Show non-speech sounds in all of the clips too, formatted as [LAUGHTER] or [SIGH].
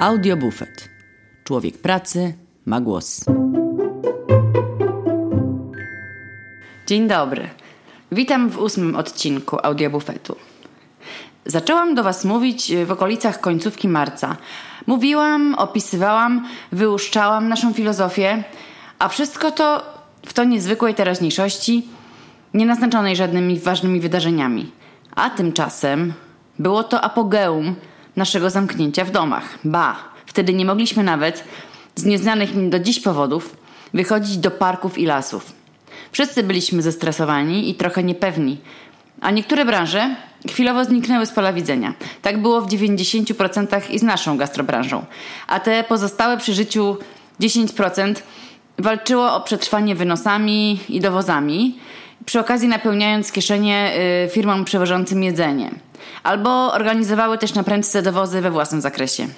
Audiobufet. Człowiek pracy ma głos. Dzień dobry. Witam w ósmym odcinku Audiobufetu. Zaczęłam do Was mówić w okolicach końcówki marca. Mówiłam, opisywałam, wyłuszczałam naszą filozofię, a wszystko to w to niezwykłej teraźniejszości, nie naznaczonej żadnymi ważnymi wydarzeniami. A tymczasem było to apogeum naszego zamknięcia w domach. Ba, wtedy nie mogliśmy nawet, z nieznanych mi do dziś powodów, wychodzić do parków i lasów. Wszyscy byliśmy zestresowani i trochę niepewni, a niektóre branże chwilowo zniknęły z pola widzenia. Tak było w 90% i z naszą gastrobranżą. A te pozostałe przy życiu 10% walczyło o przetrwanie wynosami i dowozami, przy okazji napełniając kieszenie y, firmom przewożącym jedzenie. Albo organizowały też na prędce dowozy we własnym zakresie.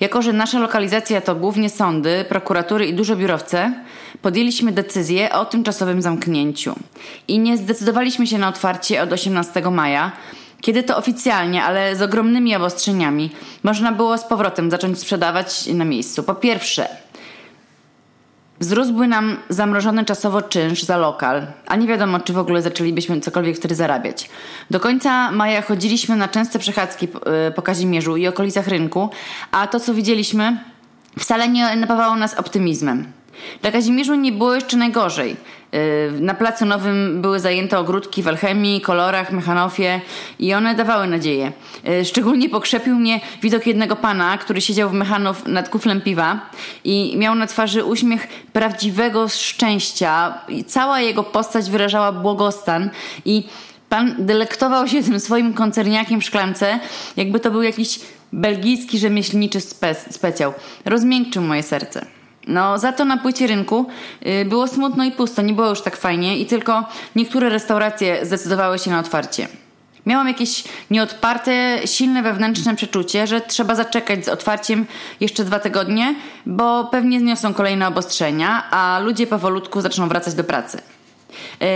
Jako, że nasza lokalizacja to głównie sądy, prokuratury i duże biurowce, podjęliśmy decyzję o tymczasowym zamknięciu. I nie zdecydowaliśmy się na otwarcie od 18 maja, kiedy to oficjalnie, ale z ogromnymi obostrzeniami, można było z powrotem zacząć sprzedawać na miejscu. Po pierwsze, Wzrósłby nam zamrożony czasowo czynsz za lokal, a nie wiadomo, czy w ogóle zaczęlibyśmy cokolwiek wtedy zarabiać. Do końca maja chodziliśmy na częste przechadzki po Kazimierzu i okolicach rynku, a to, co widzieliśmy, wcale nie napawało nas optymizmem. Dla Kazimierzu nie było jeszcze najgorzej. Y, na Placu Nowym były zajęte ogródki w alchemii, kolorach, mechanofie i one dawały nadzieję. Y, szczególnie pokrzepił mnie widok jednego pana, który siedział w mechanow nad kuflem piwa i miał na twarzy uśmiech prawdziwego szczęścia. I cała jego postać wyrażała błogostan i pan delektował się tym swoim koncerniakiem w szklance, jakby to był jakiś belgijski rzemieślniczy spe specjał. Rozmiękczył moje serce. No, za to na płycie rynku y, było smutno i pusto, nie było już tak fajnie i tylko niektóre restauracje zdecydowały się na otwarcie. Miałam jakieś nieodparte, silne wewnętrzne przeczucie, że trzeba zaczekać z otwarciem jeszcze dwa tygodnie, bo pewnie zniosą kolejne obostrzenia, a ludzie powolutku zaczną wracać do pracy.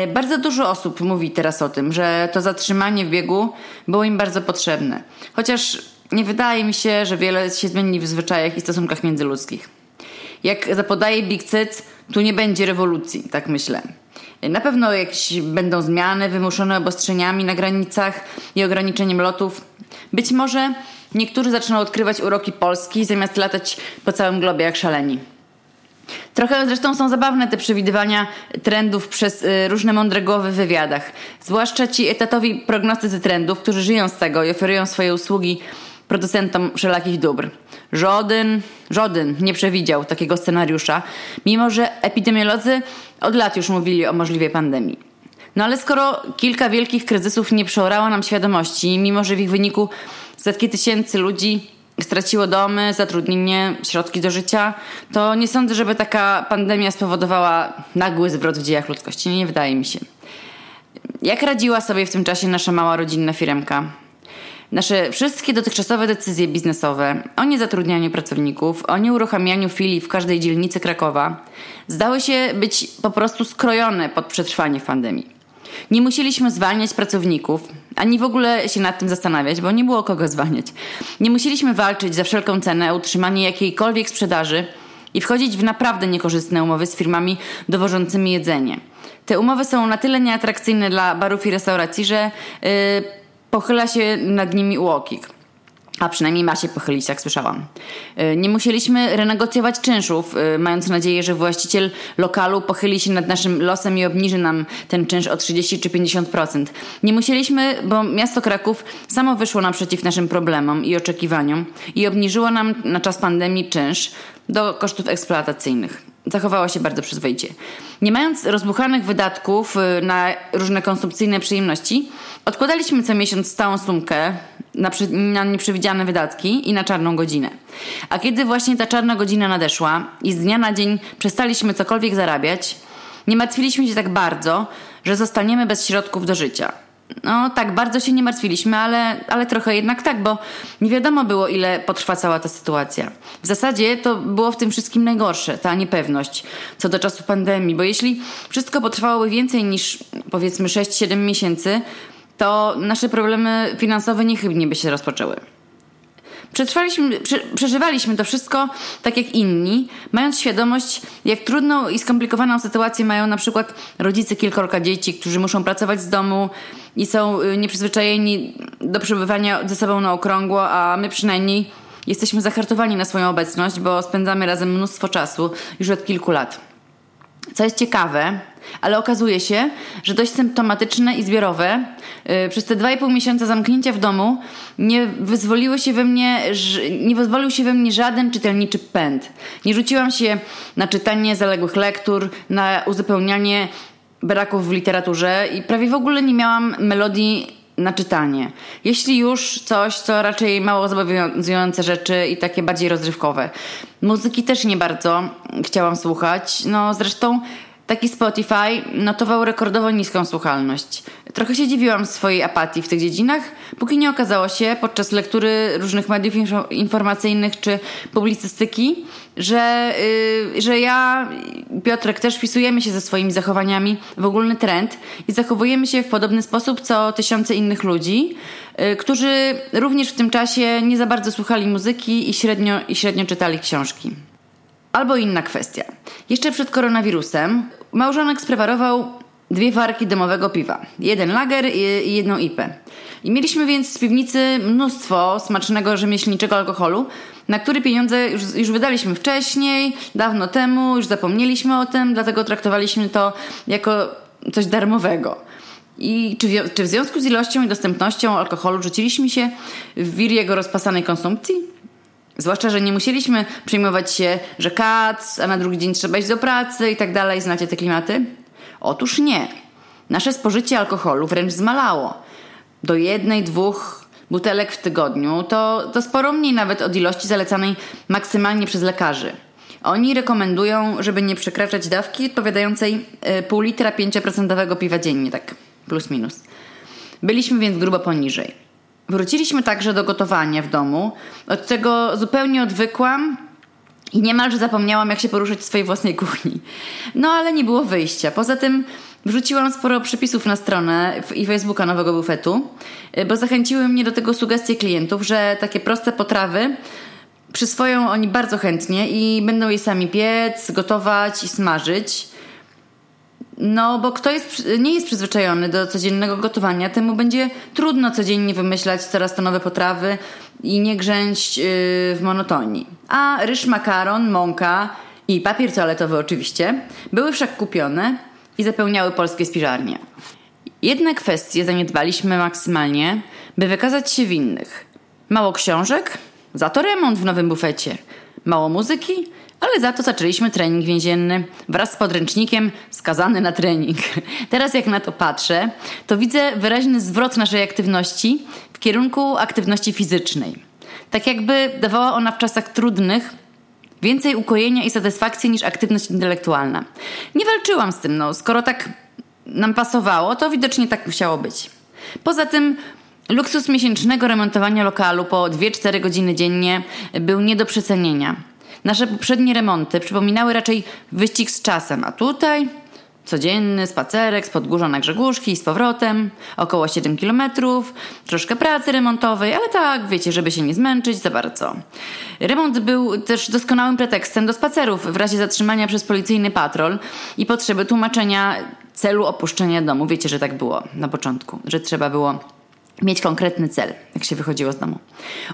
Y, bardzo dużo osób mówi teraz o tym, że to zatrzymanie w biegu było im bardzo potrzebne. Chociaż nie wydaje mi się, że wiele się zmieni w zwyczajach i stosunkach międzyludzkich. Jak zapodaje Big Cyc, tu nie będzie rewolucji, tak myślę. Na pewno jakieś będą zmiany wymuszone obostrzeniami na granicach i ograniczeniem lotów. Być może niektórzy zaczną odkrywać uroki Polski zamiast latać po całym globie jak szaleni. Trochę zresztą są zabawne te przewidywania trendów przez y, różne mądre głowy w wywiadach. Zwłaszcza ci etatowi prognostycy trendów, którzy żyją z tego i oferują swoje usługi producentom wszelakich dóbr. Żaden, żaden nie przewidział takiego scenariusza, mimo że epidemiolodzy od lat już mówili o możliwej pandemii. No ale skoro kilka wielkich kryzysów nie przeorało nam świadomości, mimo że w ich wyniku setki tysięcy ludzi straciło domy, zatrudnienie, środki do życia, to nie sądzę, żeby taka pandemia spowodowała nagły zwrot w dziejach ludzkości. Nie wydaje mi się. Jak radziła sobie w tym czasie nasza mała rodzinna firemka? Nasze wszystkie dotychczasowe decyzje biznesowe o niezatrudnianiu pracowników, o nieuruchamianiu filii w każdej dzielnicy Krakowa zdały się być po prostu skrojone pod przetrwanie pandemii. Nie musieliśmy zwalniać pracowników, ani w ogóle się nad tym zastanawiać, bo nie było kogo zwalniać. Nie musieliśmy walczyć za wszelką cenę o utrzymanie jakiejkolwiek sprzedaży i wchodzić w naprawdę niekorzystne umowy z firmami dowożącymi jedzenie. Te umowy są na tyle nieatrakcyjne dla barów i restauracji, że yy, pochyla się nad nimi UOKiK. A przynajmniej ma się pochylić, jak słyszałam. Y, nie musieliśmy renegocjować czynszów, y, mając nadzieję, że właściciel lokalu pochyli się nad naszym losem i obniży nam ten czynsz o 30 czy 50%. Nie musieliśmy, bo miasto Kraków samo wyszło naprzeciw naszym problemom i oczekiwaniom i obniżyło nam na czas pandemii czynsz do kosztów eksploatacyjnych zachowała się bardzo przyzwoicie. Nie mając rozbuchanych wydatków y, na różne konsumpcyjne przyjemności, odkładaliśmy co miesiąc stałą sumkę na, przy, na nieprzewidziane wydatki i na czarną godzinę. A kiedy właśnie ta czarna godzina nadeszła i z dnia na dzień przestaliśmy cokolwiek zarabiać, nie martwiliśmy się tak bardzo, że zostaniemy bez środków do życia. No tak, bardzo się nie martwiliśmy, ale, ale trochę jednak tak, bo nie wiadomo było, ile potrwa cała ta sytuacja. W zasadzie to było w tym wszystkim najgorsze, ta niepewność co do czasu pandemii, bo jeśli wszystko potrwałoby więcej niż powiedzmy 6-7 miesięcy, to nasze problemy finansowe niechybnie by się rozpoczęły. Przetrwaliśmy, prze, przeżywaliśmy to wszystko tak jak inni, mając świadomość, jak trudną i skomplikowaną sytuację mają na przykład rodzice kilkorga dzieci, którzy muszą pracować z domu i są y, nieprzyzwyczajeni do przebywania ze sobą na okrągło, a my przynajmniej jesteśmy zahartowani na swoją obecność, bo spędzamy razem mnóstwo czasu już od kilku lat. Co jest ciekawe, ale okazuje się, że dość symptomatyczne i zbiorowe yy, przez te 2,5 miesiąca zamknięcia w domu nie wyzwoliły się we mnie, nie wyzwolił się we mnie żaden czytelniczy pęd. Nie rzuciłam się na czytanie zaległych lektur, na uzupełnianie braków w literaturze i prawie w ogóle nie miałam melodii na czytanie. Jeśli już coś, to raczej mało zobowiązujące rzeczy i takie bardziej rozrywkowe. Muzyki też nie bardzo chciałam słuchać. No zresztą taki Spotify notował rekordowo niską słuchalność. Trochę się dziwiłam swojej apatii w tych dziedzinach, póki nie okazało się podczas lektury różnych mediów informacyjnych czy publicystyki, że, yy, że ja, Piotrek, też wpisujemy się ze swoimi zachowaniami w ogólny trend i zachowujemy się w podobny sposób co tysiące innych ludzi, yy, którzy również w tym czasie nie za bardzo słuchali muzyki i średnio, i średnio czytali książki. Albo inna kwestia. Jeszcze przed koronawirusem małżonek spreparował dwie warki domowego piwa. Jeden lager i jedną ipę. I mieliśmy więc z piwnicy mnóstwo smacznego rzemieślniczego alkoholu, na który pieniądze już, już wydaliśmy wcześniej, dawno temu, już zapomnieliśmy o tym, dlatego traktowaliśmy to jako coś darmowego. I czy w, czy w związku z ilością i dostępnością alkoholu rzuciliśmy się w wir jego rozpasanej konsumpcji? Zwłaszcza, że nie musieliśmy przejmować się, że kac, a na drugi dzień trzeba iść do pracy i tak dalej. Znacie te klimaty? Otóż nie. Nasze spożycie alkoholu wręcz zmalało. Do jednej, dwóch butelek w tygodniu to, to sporo mniej nawet od ilości zalecanej maksymalnie przez lekarzy. Oni rekomendują, żeby nie przekraczać dawki odpowiadającej e, pół litra 5% piwa dziennie, tak plus minus. Byliśmy więc grubo poniżej. Wróciliśmy także do gotowania w domu, od czego zupełnie odwykłam i niemalże zapomniałam, jak się poruszać w swojej własnej kuchni. No ale nie było wyjścia. Poza tym wrzuciłam sporo przepisów na stronę i Facebooka nowego bufetu, bo zachęciły mnie do tego sugestie klientów, że takie proste potrawy przyswoją oni bardzo chętnie i będą je sami piec, gotować i smażyć. No, bo kto jest, nie jest przyzwyczajony do codziennego gotowania, temu będzie trudno codziennie wymyślać coraz to nowe potrawy i nie grzęść yy, w monotonii. A ryż, makaron, mąka i papier toaletowy oczywiście były wszak kupione i zapełniały polskie spiżarnie. Jedne kwestie zaniedbaliśmy maksymalnie, by wykazać się winnych. Mało książek, za to remont w nowym bufecie. Mało muzyki, ale za to zaczęliśmy trening więzienny wraz z podręcznikiem skazany na trening. [LAUGHS] Teraz jak na to patrzę, to widzę wyraźny zwrot naszej aktywności w kierunku aktywności fizycznej. Tak jakby dawała ona w czasach trudnych więcej ukojenia i satysfakcji niż aktywność intelektualna. Nie walczyłam z tym, no skoro tak nam pasowało, to widocznie tak musiało być. Poza tym luksus miesięcznego remontowania lokalu po 2-4 godziny dziennie był nie do przecenienia. Nasze poprzednie remonty przypominały raczej wyścig z czasem, a tutaj codzienny spacerek z Podgórza na Grzegórzki i z powrotem, około 7 kilometrów, troszkę pracy remontowej, ale tak, wiecie, żeby się nie zmęczyć za bardzo. Remont był też doskonałym pretekstem do spacerów w razie zatrzymania przez policyjny patrol i potrzeby tłumaczenia celu opuszczenia domu. Wiecie, że tak było na początku, że trzeba było mieć konkretny cel, jak się wychodziło z domu.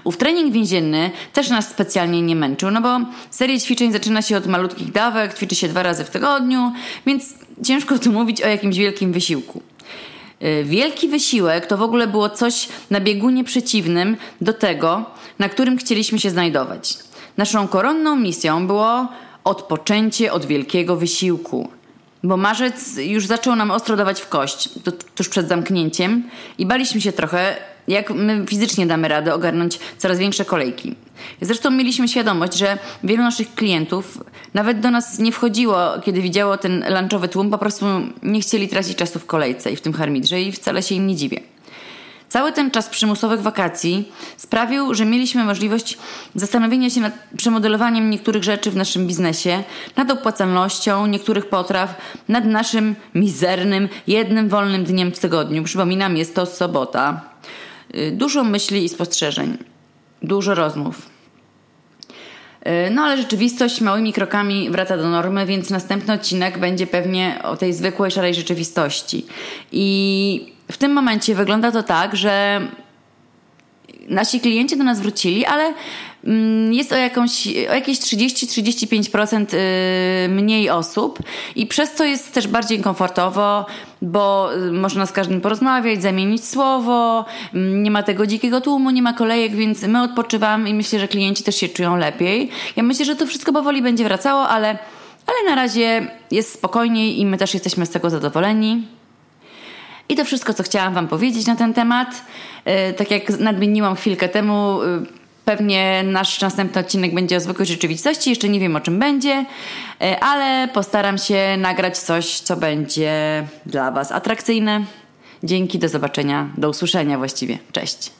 Ów trening więzienny też nas specjalnie nie męczył, no bo seria ćwiczeń zaczyna się od malutkich dawek, ćwiczy się dwa razy w tygodniu, więc ciężko tu mówić o jakimś wielkim wysiłku. Y, wielki wysiłek to w ogóle było coś na biegunie przeciwnym do tego, na którym chcieliśmy się znajdować. Naszą koronną misją było odpoczęcie od wielkiego wysiłku. Bo marzec już zaczął nam ostro dawać w kość, tuż przed zamknięciem i baliśmy się trochę, jak my fizycznie damy radę ogarnąć coraz większe kolejki. Zresztą mieliśmy świadomość, że wielu naszych klientów nawet do nas nie wchodziło, kiedy widziało ten lunchowy tłum, po prostu nie chcieli tracić czasu w kolejce i w tym harmidrze i wcale się im nie dziwię. Cały ten czas przymusowych wakacji sprawił, że mieliśmy możliwość zastanowienia się nad przemodelowaniem niektórych rzeczy w naszym biznesie, nad opłacalnością niektórych potraw, nad naszym mizernym, jednym wolnym dniem w tygodniu. Przypominam, jest to sobota. Y, dużo myśli i spostrzeżeń. dużo rozmów. Y, no ale rzeczywistość małymi krokami wraca do normy, więc następny odcinek będzie pewnie o tej zwykłej, szarej rzeczywistości. I w tym momencie wygląda to tak, że nasi klienci do nas wrócili, ale mm, jest o, jakąś, o jakieś 30-35% y, mniej osób i przez to jest też bardziej komfortowo, bo y, można z każdym porozmawiać, zamienić słowo, mm, nie ma tego dzikiego tłumu, nie ma kolejek, więc my odpoczywamy i myślę, że klienci też się czują lepiej. Ja myślę, że to wszystko powoli będzie wracało, ale, ale na razie jest spokojniej i my też jesteśmy z tego zadowoleni. To wszystko, co chciałam Wam powiedzieć na ten temat. E, tak jak nadmieniłam chwilkę temu, e, pewnie nasz następny odcinek będzie o zwykłej rzeczywistości. Jeszcze nie wiem o czym będzie, e, ale postaram się nagrać coś, co będzie dla Was atrakcyjne. Dzięki, do zobaczenia, do usłyszenia właściwie. Cześć.